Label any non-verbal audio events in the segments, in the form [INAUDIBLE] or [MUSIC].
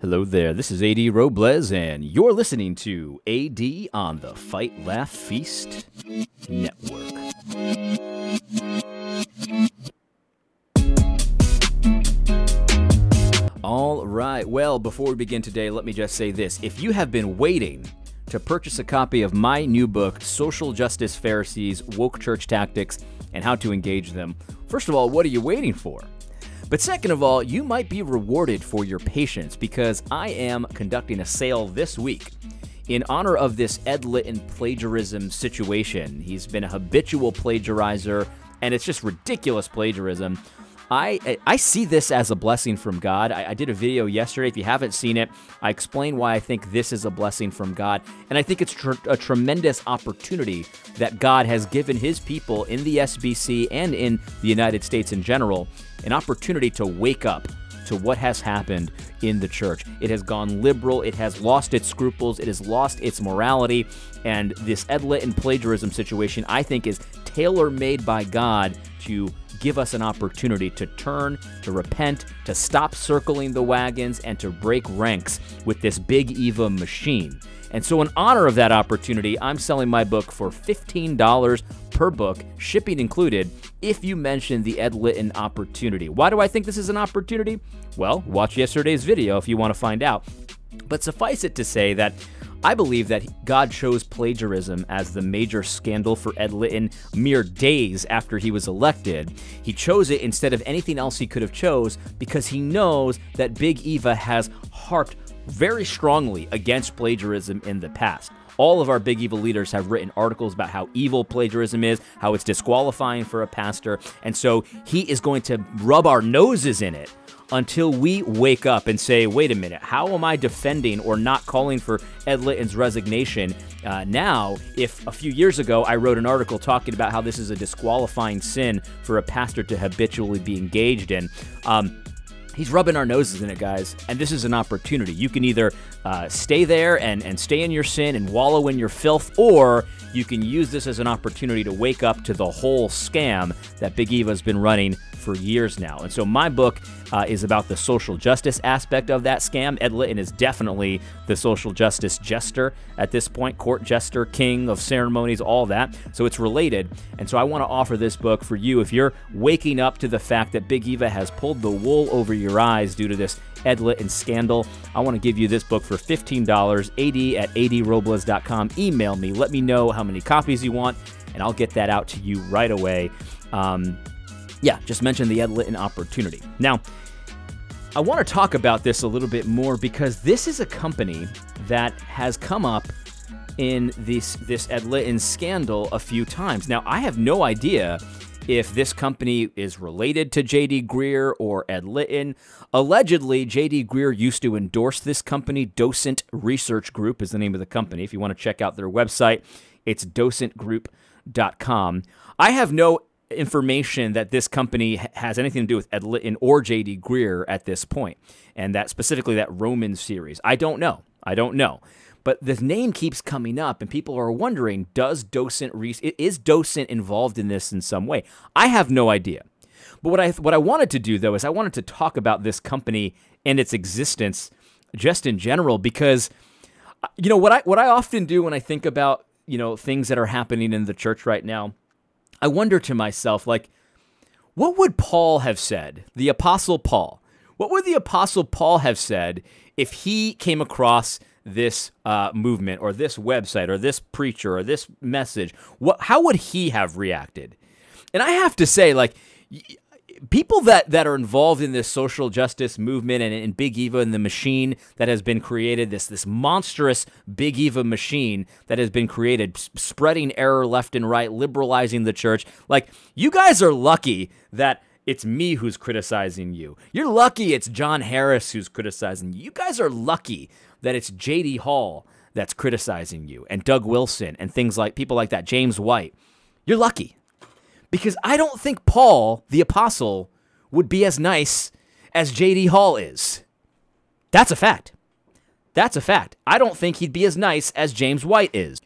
Hello there, this is AD Robles, and you're listening to AD on the Fight Laugh Feast Network. All right, well, before we begin today, let me just say this. If you have been waiting to purchase a copy of my new book, Social Justice Pharisees Woke Church Tactics and How to Engage Them, first of all, what are you waiting for? But second of all, you might be rewarded for your patience because I am conducting a sale this week in honor of this Ed Litton plagiarism situation. He's been a habitual plagiarizer, and it's just ridiculous plagiarism. I I see this as a blessing from God. I, I, did a video yesterday. If you haven't seen it, I explain why I think this is a blessing from God, and I think it's tr- a tremendous opportunity that God has given His people in the SBC and in the United States in general an opportunity to wake up to what has happened in the church. It has gone liberal, it has lost its scruples, it has lost its morality, and this Ed and plagiarism situation, I think, is tailor made by God to give us an opportunity to turn, to repent, to stop circling the wagons, and to break ranks with this big Eva machine. And so, in honor of that opportunity, I'm selling my book for $15 per book, shipping included, if you mention the Ed Litton opportunity. Why do I think this is an opportunity? Well, watch yesterday's video if you want to find out. But suffice it to say that I believe that God chose plagiarism as the major scandal for Ed Litton mere days after he was elected. He chose it instead of anything else he could have chose because he knows that Big Eva has harped very strongly against plagiarism in the past. All of our Big Eva leaders have written articles about how evil plagiarism is, how it's disqualifying for a pastor, and so he is going to rub our noses in it until we wake up and say, wait a minute, how am I defending or not calling for Ed Litton's resignation uh, now if a few years ago I wrote an article talking about how this is a disqualifying sin for a pastor to habitually be engaged in? Um, he's rubbing our noses in it, guys. And this is an opportunity. You can either uh, stay there and, and stay in your sin and wallow in your filth, or you can use this as an opportunity to wake up to the whole scam that Big Eva's been running for years now. And so my book uh, is about the social justice aspect of that scam. Ed Litton is definitely the social justice jester at this point, court jester, king of ceremonies, all that. So it's related. And so I want to offer this book for you if you're waking up to the fact that Big Eva has pulled the wool over your eyes due to this Ed Litton scandal. I want to give you this book for $15, ad at adrobles.com. Email me. Let me know how many copies you want, and I'll get that out to you right away. Um, yeah, just mention the Ed Litton opportunity. Now, I want to talk about this a little bit more because this is a company that has come up in this this Ed Litton scandal a few times. Now, I have no idea if this company is related to JD Greear or Ed Litton. Allegedly, JD Greear used to endorse this company. Docent Research Group is the name of the company. If you want to check out their website, it's docentgroup.com. I have no information that this company has anything to do with Ed Litton or J.D. Greer at this point, and that specifically that Roman series. I don't know. I don't know. But this name keeps coming up, and people are wondering: Does Docent is Docent involved in this in some way? I have no idea. But what I what I wanted to do though is I wanted to talk about this company and its existence just in general because uh, you know what I what I often do when I think about you know things that are happening in the church right now I wonder to myself, like, what would Paul have said, the Apostle Paul? What would the Apostle Paul have said if he came across this uh, movement or this website or this preacher or this message? What, how would he have reacted? And I have to say, like, people that, that are involved in this social justice movement and in Big Eva and the machine that has been created, this this monstrous Big Eva machine that has been created, spreading error left and right, liberalizing the church. Like you guys are lucky that it's me who's criticizing you. You're lucky it's John Harris who's criticizing you. You guys are lucky that it's JD Hall that's criticizing you and Doug Wilson and things like people like that, James White. You're lucky because I don't think Paul, the apostle, would be as nice as J.D. Hall is. That's a fact. That's a fact. I don't think he'd be as nice as James White is.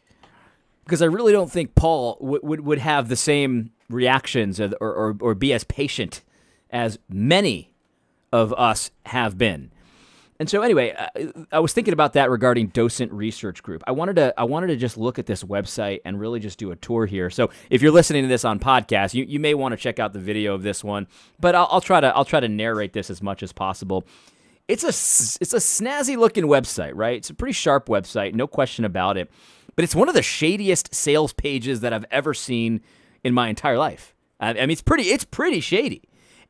Because I really don't think Paul w- would, would have the same reactions or, or, or be as patient as many of us have been. And so anyway, I, I was thinking about that regarding Docent Research Group. I wanted to I wanted to just look at this website and really just do a tour here. So if you're listening to this on podcast, you, you may want to check out the video of this one, but I'll, I'll try to I'll try to narrate this as much as possible. It's a it's a snazzy looking website, right? It's a pretty sharp website, no question about it. But it's one of the shadiest sales pages that I've ever seen in my entire life. I mean, it's pretty it's pretty shady.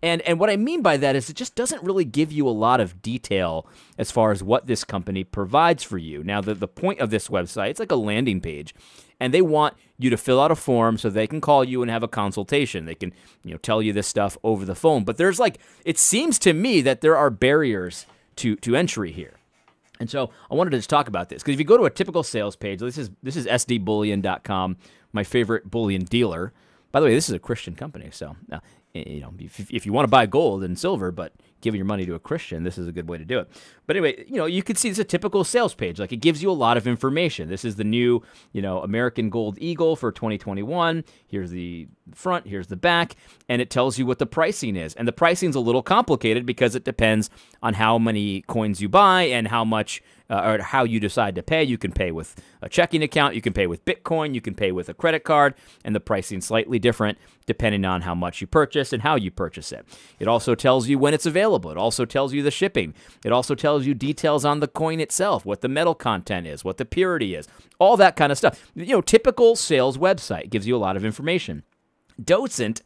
And and what I mean by that is it just doesn't really give you a lot of detail as far as what this company provides for you. Now the, the point of this website, it's like a landing page. And they want you to fill out a form so they can call you and have a consultation. They can, you know, tell you this stuff over the phone. But there's like it seems to me that there are barriers to to entry here. And so I wanted to just talk about this because if you go to a typical sales page, this is this is sdbullion.com, my favorite bullion dealer. By the way, this is a Christian company, so uh, you know, if, if you want to buy gold and silver, but giving your money to a Christian, this is a good way to do it. But anyway, you know, you can see it's a typical sales page. Like it gives you a lot of information. This is the new, you know, American Gold Eagle for 2021. Here's the front, here's the back, and it tells you what the pricing is. And the pricing's a little complicated because it depends on how many coins you buy and how much uh, or how you decide to pay. You can pay with a checking account, you can pay with Bitcoin, you can pay with a credit card, and the pricing's slightly different depending on how much you purchase and how you purchase it. It also tells you when it's available. It also tells you the shipping. It also tells you details on the coin itself, what the metal content is, what the purity is, all that kind of stuff. You know, typical sales website gives you a lot of information. Docent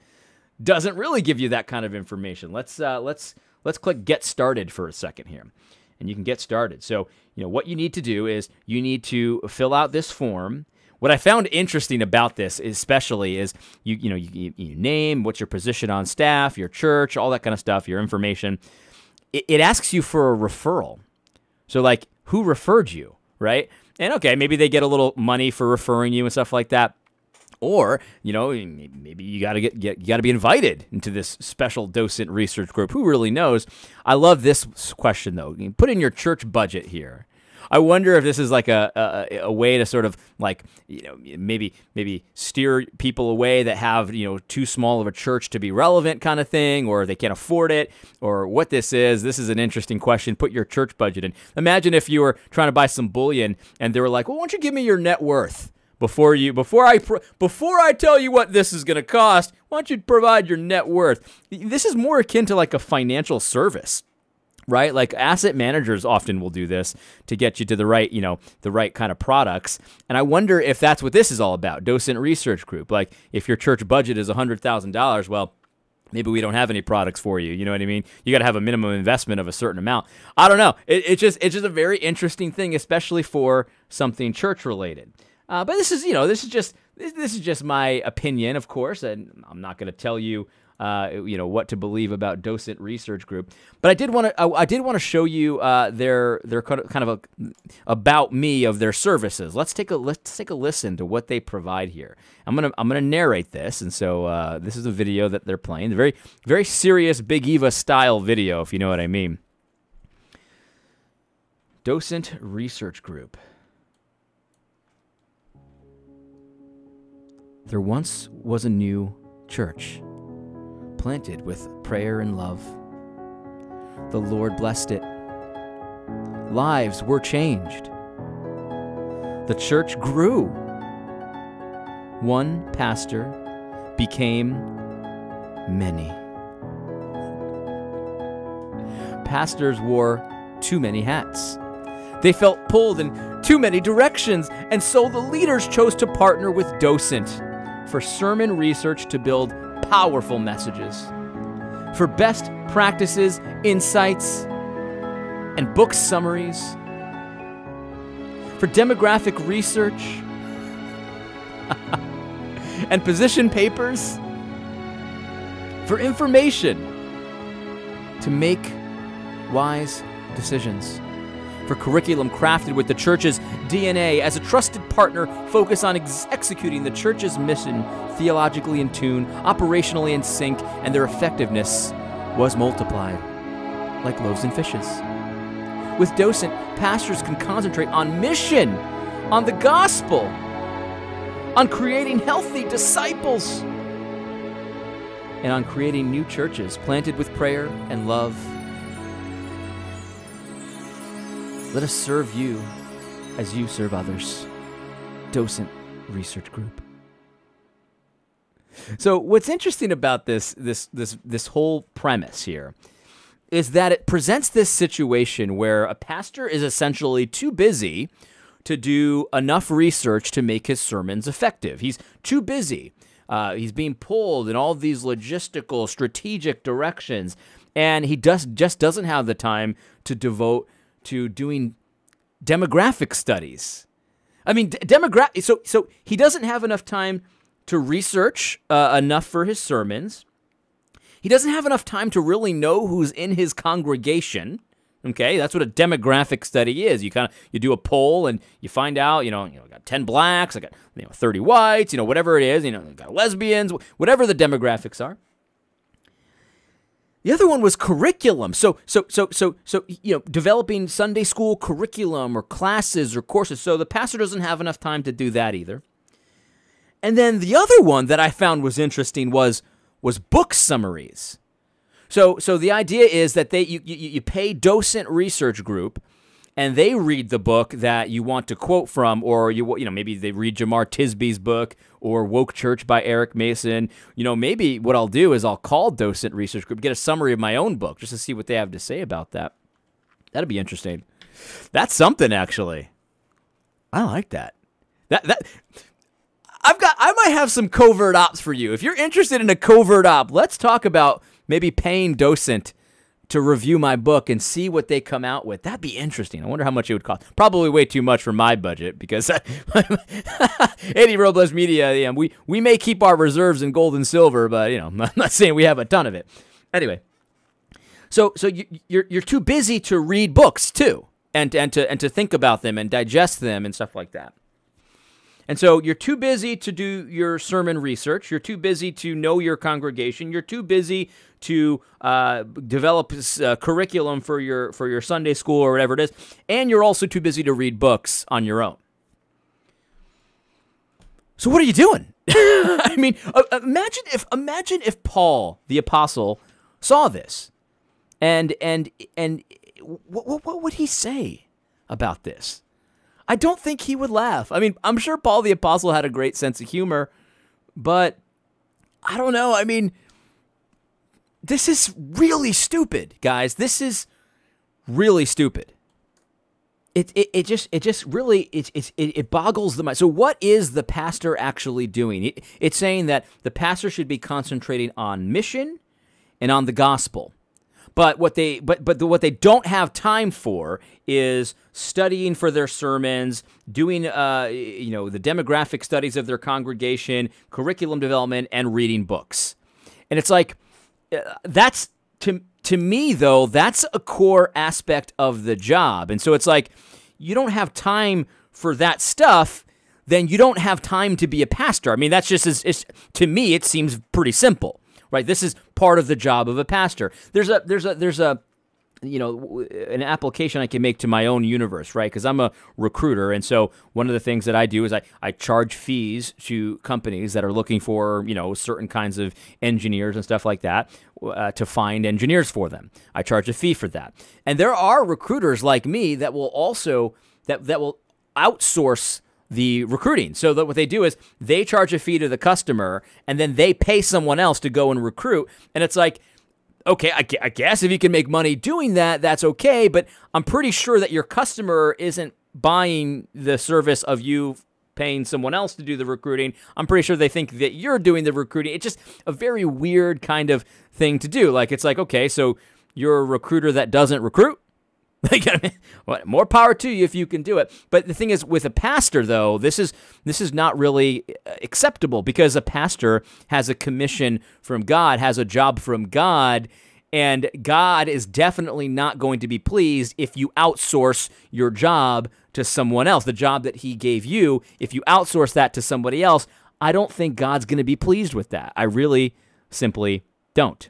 doesn't really give you that kind of information. Let's uh, let's let's click get started for a second here and you can get started. So, you know, what you need to do is you need to fill out this form. What I found interesting about this, especially, is you you know you, you name, what's your position on staff, your church, all that kind of stuff, your information. It, it asks you for a referral. So, like, who referred you, right? And okay, maybe they get a little money for referring you and stuff like that. Or, you know, maybe you got to get, get you got to be invited into this special docent research group. Who really knows? I love this question though. Put in your church budget here. I wonder if this is like a, a, a way to sort of like you know maybe maybe steer people away that have you know too small of a church to be relevant kind of thing, or they can't afford it, or what this is. This is an interesting question. Put your church budget in. Imagine if you were trying to buy some bullion and they were like, "Well, why don't you give me your net worth?" Before you before I before I tell you what this is going to cost, why don't you provide your net worth? This is more akin to like a financial service. Right? Like asset managers often will do this to get you to the right, you know, the right kind of products. And I wonder if that's what this is all about. Docent research group. Like if your church budget is $100,000, well, maybe we don't have any products for you. You know what I mean? You got to have a minimum investment of a certain amount. I don't know. It, it just it's just a very interesting thing, especially for something church related. Uh, but this is, you know, this is just this, this is just my opinion, of course, and I'm not going to tell you, uh, you know, what to believe about Docent Research Group. But I did want to, I, I, did want to show you uh, their their kind of a, about me of their services. Let's take a let's take a listen to what they provide here. I'm gonna I'm gonna narrate this, and so uh, this is a video that they're playing, the very very serious Big Eva style video, if you know what I mean. Docent Research Group. There once was a new church, planted with prayer and love. The Lord blessed it. Lives were changed. The church grew. One pastor became many. Pastors wore too many hats. They felt pulled in too many directions, and so the leaders chose to partner with Docent for sermon research to build powerful messages, for best practices, insights, and book summaries, for demographic research, [LAUGHS] and position papers, for information to make wise decisions for curriculum crafted with the church's DNA as a trusted partner focused on ex- executing the church's mission theologically in tune, operationally in sync, and their effectiveness was multiplied like loaves and fishes. With docent, pastors can concentrate on mission, on the gospel, on creating healthy disciples, and on creating new churches planted with prayer and love Let us serve you as you serve others. Docent Research Group. So what's interesting about this this this this whole premise here is that it presents this situation where a pastor is essentially too busy to do enough research to make his sermons effective. He's too busy. Uh, he's being pulled in all these logistical, strategic directions, and he does just doesn't have the time to devote to doing demographic studies. I mean, d-. So so he doesn't have enough time to research uh, enough for his sermons. He doesn't have enough time to really know who's in his congregation. Okay, that's what a demographic study is. You kind of you do a poll and you find out, you know, you know, I got 10 blacks, I got you know 30 whites, you know, whatever it is, you know, I got lesbians, whatever the demographics are. The other one was curriculum. So so so so so you know, developing Sunday school curriculum or classes or courses. So the pastor doesn't have enough time to do that either. And then the other one that I found was interesting was was book summaries. So so the idea is that they you, you, you pay docent research group and they read the book that you want to quote from, or you you know maybe they read Jemar Tisby's book or Woke Church by Eric Mason. You know maybe what I'll do is I'll call Docent Research Group, get a summary of my own book just to see what they have to say about that. That'd be interesting. That's something actually. I like that. That that I've got I might have some covert ops for you. If you're interested in a covert op, let's talk about maybe paying docent to review my book and see what they come out with. That'd be interesting. I wonder how much it would cost. Probably way too much for my budget because [LAUGHS] AD Robles Media, yeah, we, we may keep our reserves in gold and silver, but you know, [LAUGHS] I'm not saying we have a ton of it. Anyway, so so you, you're you're too busy to read books too, and and to and to think about them and digest them and stuff like that. And so you're too busy to do your sermon research. You're too busy to know your congregation. You're too busy to uh, develop a uh, curriculum for your for your Sunday school or whatever it is, and you're also too busy to read books on your own. So what are you doing? [LAUGHS] I mean, uh, imagine if imagine if Paul the apostle saw this, and and and what, what would he say about this? I don't think he would laugh. I mean, I'm sure Paul the Apostle had a great sense of humor, but I don't know. I mean, this is really stupid, guys. This is really stupid. It, it, it just it just really it, it, it boggles the mind. So what is the pastor actually doing? It, it's saying that the pastor should be concentrating on mission and on the gospel. But what they but but the, what they don't have time for is studying for their sermons, doing uh, you know the demographic studies of their congregation, curriculum development, and reading books. And it's like uh, that's to to me though that's a core aspect of the job. And so it's like you don't have time for that stuff then you don't have time to be a pastor. I mean, that's just as, to me, it seems pretty simple right? This is part of the job of a pastor. There's a there's a there's a you know an application I can make to my own universe, right? Because I'm a recruiter, and so one of the things that I do is I I charge fees to companies that are looking for you know certain kinds of engineers and stuff like that uh, to find engineers for them. I charge a fee for that, and there are recruiters like me that will also that that will outsource the recruiting. So that what they do is they charge a fee to the customer and then they pay someone else to go and recruit. And it's like, okay, I, I guess if you can make money doing that, that's okay. But I'm pretty sure that your customer isn't buying the service of you paying someone else to do the recruiting. I'm pretty sure they think that you're doing the recruiting. It's just a very weird kind of thing to do. Like, it's like, okay, so you're a recruiter that doesn't recruit [LAUGHS] more power to you if you can do it. But the thing is, with a pastor, though, this is this is not really uh, acceptable because a pastor has a commission from God, has a job from God, and God is definitely not going to be pleased if you outsource your job to someone else. The job that He gave you, if you outsource that to somebody else, I don't think God's going to be pleased with that. I really simply don't.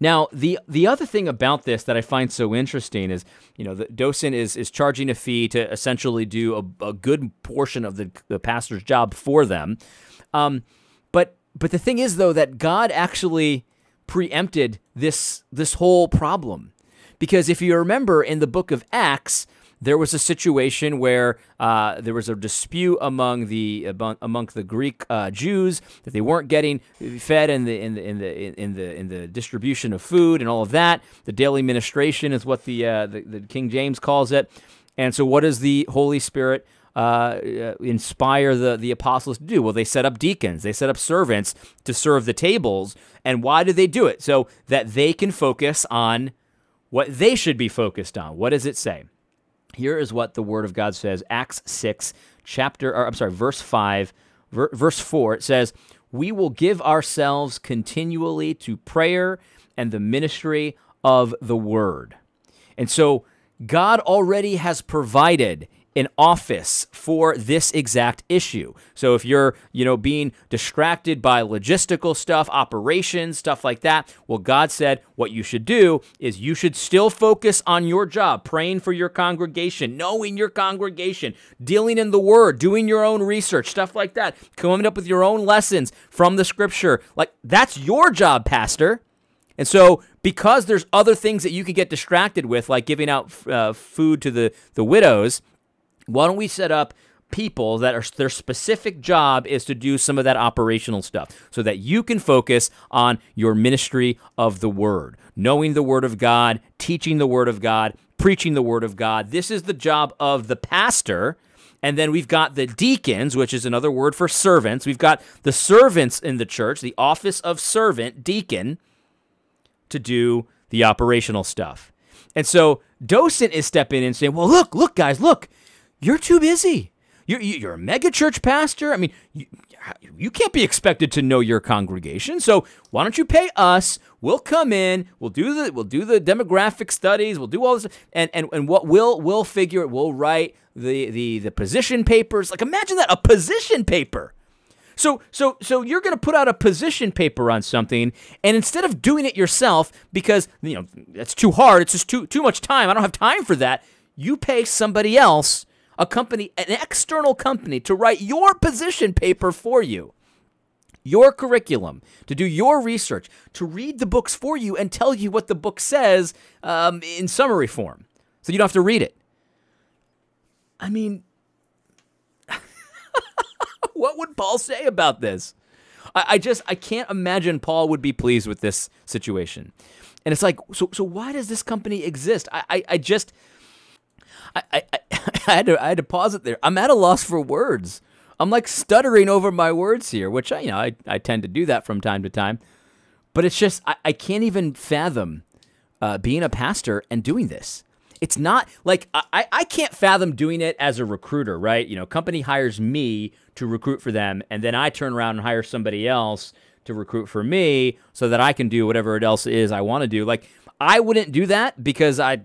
Now, the the other thing about this that I find so interesting is, you know, the docent is is charging a fee to essentially do a, a good portion of the, the pastor's job for them. Um, but but the thing is though that God actually preempted this this whole problem. Because if you remember in the book of Acts, there was a situation where uh, there was a dispute among the among, among the Greek uh, Jews that they weren't getting fed in the in the in the in the in the distribution of food and all of that. The daily ministration is what the uh, the, the King James calls it. And so, what does the Holy Spirit uh, inspire the, the apostles to do? Well, they set up deacons, they set up servants to serve the tables. And why do they do it? So that they can focus on what they should be focused on. What does it say? Here is what the Word of God says Acts 6, chapter, or I'm sorry, verse 5, ver, verse 4. It says, We will give ourselves continually to prayer and the ministry of the Word. And so, God already has provided an office for this exact issue. So if you're, you know, being distracted by logistical stuff, operations, stuff like that, well God said what you should do is you should still focus on your job, praying for your congregation, knowing your congregation, dealing in the word, doing your own research, stuff like that, coming up with your own lessons from the scripture. Like that's your job, pastor. And so, because there's other things that you can get distracted with, like giving out uh, food to the, the widows, why don't we set up people that are their specific job is to do some of that operational stuff so that you can focus on your ministry of the word, knowing the word of God, teaching the word of God, preaching the word of God. This is the job of the pastor. And then we've got the deacons, which is another word for servants. We've got the servants in the church, the office of servant, deacon to do the operational stuff. And so Docent is stepping in and saying, well, look, look, guys, look, you're too busy. You're, you're a mega church pastor. I mean, you, you can't be expected to know your congregation. So why don't you pay us? We'll come in. We'll do the we'll do the demographic studies. We'll do all this, and and, and what we'll we'll figure it. We'll write the the the position papers. Like imagine that a position paper. So so so you're going to put out a position paper on something and instead of doing it yourself because you know that's too hard, it's just too too much time. I don't have time for that. You pay somebody else, a company, an external company to write your position paper for you. Your curriculum, to do your research, to read the books for you and tell you what the book says um, in summary form. So you don't have to read it. I mean, [LAUGHS] what would Paul say about this? I, I just I can't imagine Paul would be pleased with this situation. And it's like, so so why does this company exist? I I, I just I, I [LAUGHS] I had to I had to pause it there. I'm at a loss for words. I'm like stuttering over my words here, which I you know I, I tend to do that from time to time. But it's just I, I can't even fathom uh, being a pastor and doing this. It's not like I, I can't fathom doing it as a recruiter, right? You know, company hires me to recruit for them, and then I turn around and hire somebody else to recruit for me so that I can do whatever it else is I want to do. Like I wouldn't do that because I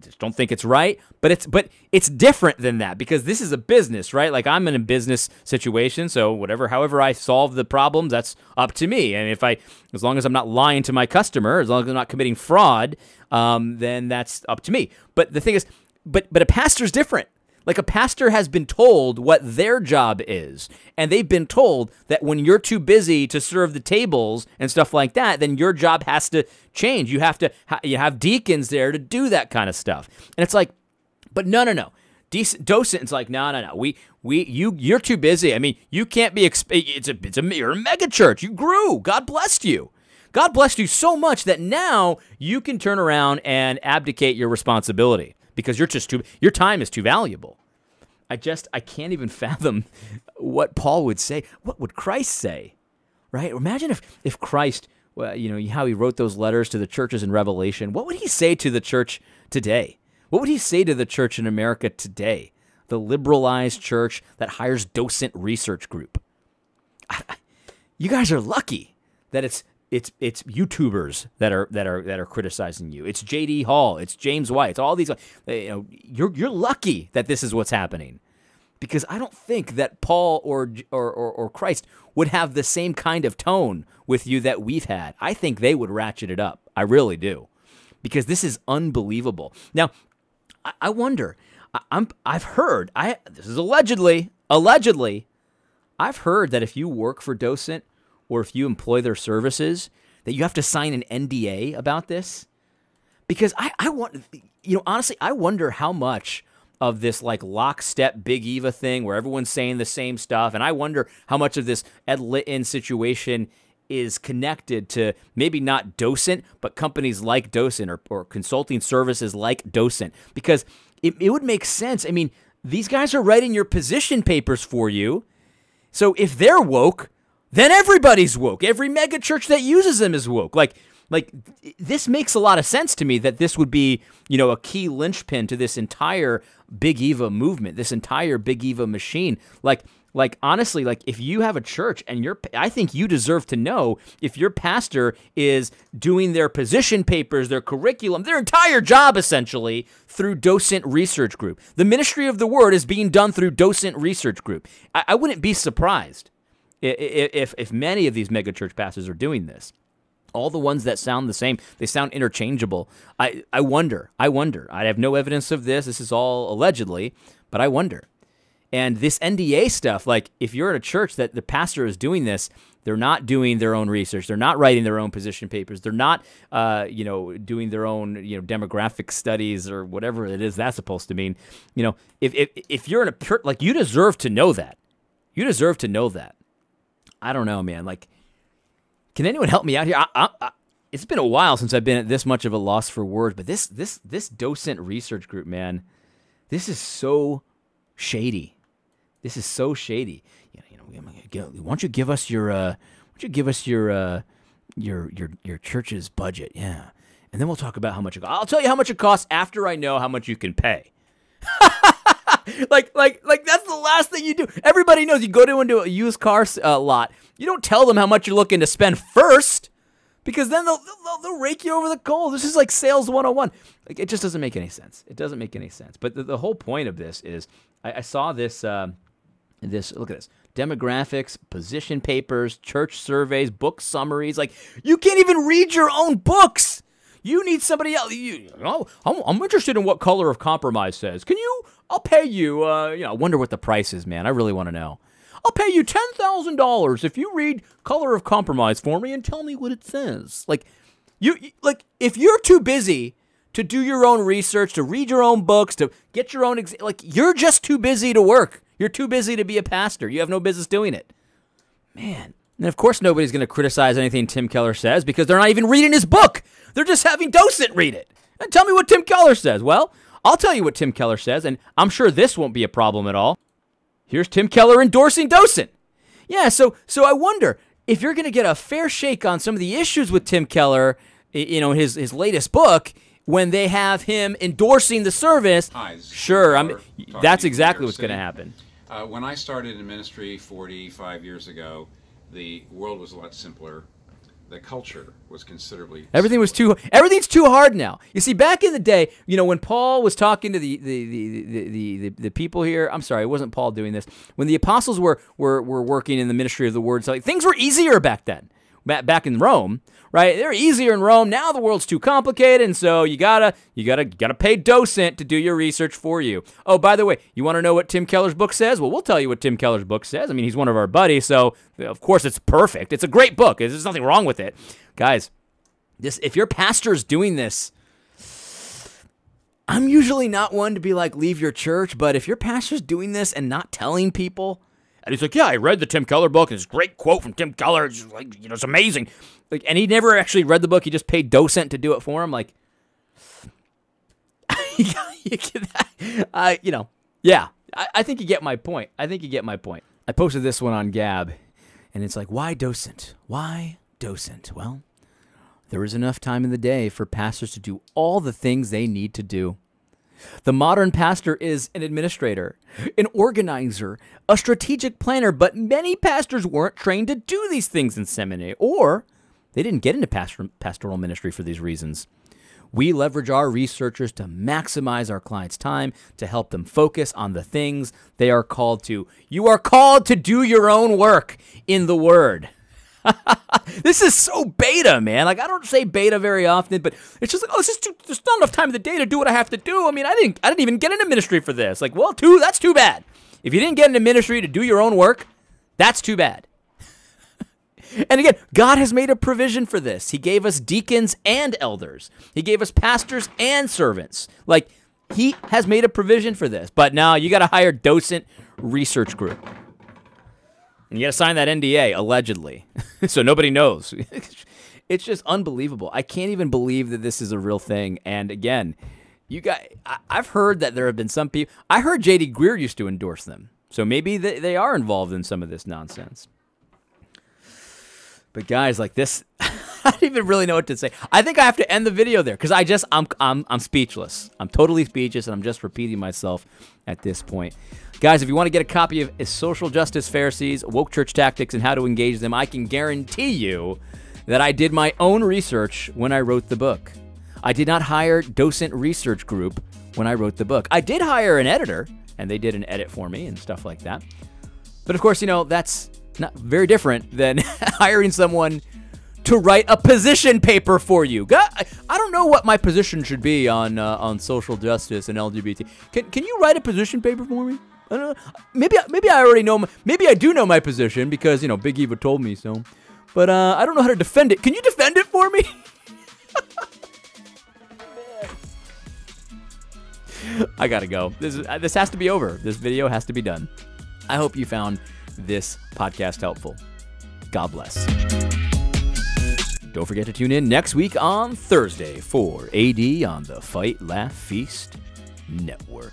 just don't think it's right. But it's but it's different than that because this is a business, right? Like I'm in a business situation, so whatever, however I solve the problems, that's up to me. And if I, as long as I'm not lying to my customer, as long as I'm not committing fraud, um, then that's up to me. But the thing is, but but a pastor's different. Like a pastor has been told what their job is, and they've been told that when you're too busy to serve the tables and stuff like that, then your job has to change. You have to you have deacons there to do that kind of stuff. And it's like, but no, no, no. Decent Docent's like, no, no, no. We, we, you, you're too busy. I mean, you can't be. Exp- it's a, it's a, you're a mega church. You grew. God blessed you. God blessed you so much that now you can turn around and abdicate your responsibility because you're just too your time is too valuable. I just I can't even [LAUGHS] fathom what Paul would say. What would Christ say? Right? Imagine if if Christ, well, you know, how he wrote those letters to the churches in Revelation. What would he say to the church today? What would he say to the church in America today? The liberalized church that hires Docent research group. You guys are lucky that it's it's it's YouTubers that are that are that are criticizing you. It's JD Hall. It's James White. It's all these. Uh, you know, you're you're lucky that this is what's happening, because I don't think that Paul or or or, or Christ would have the same kind of tone with you that we've had. I think they would ratchet it up. I really do, because this is unbelievable. Now, I, I wonder. I, I'm I've heard. I this is allegedly allegedly. I've heard that if you work for Docent or if you employ their services, that you have to sign an NDA about this? Because I, I want, you know, honestly, I wonder how much of this like lockstep Big Eva thing where everyone's saying the same stuff. And I wonder how much of this Ed Litton situation is connected to maybe not Docent, but companies like Docent or, or consulting services like Docent. Because it, it would make sense. I mean, these guys are writing your position papers for you. So if they're woke, then everybody's woke. Every mega church that uses them is woke. Like, like this makes a lot of sense to me that this would be, you know, a key linchpin to this entire Big Eva movement, this entire Big Eva machine. Like, like honestly, like if you have a church and you're, I think you deserve to know if your pastor is doing their position papers, their curriculum, their entire job essentially through Docent Research Group. The ministry of the word is being done through Docent Research Group. I, I wouldn't be surprised if, if many of these megachurch pastors are doing this all the ones that sound the same they sound interchangeable. I i wonder i wonder. I have no evidence of this. This is all allegedly but i wonder. And this nda stuff like if you're at a church that the pastor is doing this they're not doing their own research. They're not writing their own position papers. They're not uh, you know doing their own you know demographic studies or whatever it is that's supposed to mean. You know if if, if you're in a like you deserve to know that. You deserve to know that I don't know, man. Like, can anyone help me out here? I, I, I, it's been a while since I've been at this much of a loss for words, but this this this Docent research group, man, this is so shady. This is so shady. You know, you know why don't you give us your uh, why don't you give us your uh, your your your church's budget? Yeah, and then we'll talk about how much it. I'll tell you how much it costs after I know how much you can pay. [LAUGHS] [LAUGHS] like, like, like that's the last thing you do. Everybody knows you go to into a used car uh, lot. You don't tell them how much you're looking to spend first, because then they'll, they'll, they'll rake you over the coals. This is like sales 101. Like, it just doesn't make any sense. It doesn't make any sense. But the, the whole point of this is, I, I saw this. Uh, this look at this demographics, position papers, church surveys, book summaries. Like you can't even read your own books. You need somebody else. You, oh, I'm, I'm, interested in what color of compromise says. Can you? I'll pay you. Uh, you know, I wonder what the price is, man. I really want to know. I'll pay you ten thousand dollars if you read color of compromise for me and tell me what it says. Like, you like if you're too busy to do your own research, to read your own books, to get your own exa- like you're just too busy to work. You're too busy to be a pastor. You have no business doing it. Man, and of course, nobody's going to criticize anything Tim Keller says because they're not even reading his book. They're just having Docent read it. And tell me what Tim Keller says. Well, I'll tell you what Tim Keller says, and I'm sure this won't be a problem at all. Here's Tim Keller endorsing Docent. Yeah, so so I wonder if you're going to get a fair shake on some of the issues with Tim Keller, you know, his his latest book when they have him endorsing the service. sure, I'm. That's exactly what's going to happen. Uh, when I started in ministry 45 years ago, the world was a lot simpler. The culture was considerably. Everything was too. Everything's too hard now. You see, back in the day, you know, when Paul was talking to the the the the, the, the, the people here. I'm sorry, it wasn't Paul doing this. When the apostles were were were working in the ministry of the word, so like, things were easier back then back in Rome, right? They're easier in Rome. Now the world's too complicated, and so you gotta you gotta gotta pay Docent to do your research for you. Oh, by the way, you want to know what Tim Keller's book says? Well, we'll tell you what Tim Keller's book says. I mean, he's one of our buddies, so of course it's perfect. It's a great book. There's nothing wrong with it, guys. This if your pastor's doing this. I'm usually not one to be like, leave your church, but if your pastor's doing this and not telling people, and he's like, "Yeah, I read the Tim Keller book, and it's a great quote from Tim Keller. It's like, you know, it's amazing." Like, and he never actually read the book. He just paid Docent to do it for him. Like, [LAUGHS] uh, you know, yeah. I, I think you get my point. I think you get my point. I posted this one on Gab, and it's like, why Docent? Why Docent? Well, there is enough time in the day for pastors to do all the things they need to do. The modern pastor is an administrator, an organizer, a strategic planner, but many pastors weren't trained to do these things in seminary, or they didn't get into pastoral ministry for these reasons. We leverage our researchers to maximize our clients' time, to help them focus on the things they are called to. You are called to do your own work in the Word. [LAUGHS] this is so beta, man. Like I don't say beta very often, but it's just like, oh, it's just too, there's not enough time in the day to do what I have to do. I mean, I didn't, I didn't even get into ministry for this. Like, well, too, that's too bad. If you didn't get into ministry to do your own work, that's too bad. [LAUGHS] and again, God has made a provision for this. He gave us deacons and elders. He gave us pastors and servants. Like He has made a provision for this, but now you got to hire docent research group. And you got to sign that NDA, allegedly, [LAUGHS] so nobody knows. [LAUGHS] it's just unbelievable. I can't even believe that this is a real thing. And again, you got I, have heard that there have been some people. I heard JD Greear used to endorse them, so maybe they, they are involved in some of this nonsense. But guys, like this, [LAUGHS] I don't even really know what to say. I think I have to end the video there because I just I'm I'm I'm speechless. I'm totally speechless, and I'm just repeating myself at this point. Guys, if you want to get a copy of Social Justice Pharisees, Woke Church Tactics, and How to Engage Them, I can guarantee you that I did my own research when I wrote the book. I did not hire Docent Research Group when I wrote the book. I did hire an editor, and they did an edit for me and stuff like that. But of course, you know, that's not very different than [LAUGHS] hiring someone to write a position paper for you. I don't know what my position should be on uh, on social justice and LGBT. Can can you write a position paper for me? Maybe maybe I already know. My, maybe I do know my position because you know Big Eva told me so. But uh, I don't know how to defend it. Can you defend it for me? [LAUGHS] I gotta go. This is, this has to be over. This video has to be done. I hope you found this podcast helpful. God bless. Don't forget to tune in next week on Thursday for AD on the Fight Laugh Feast Network.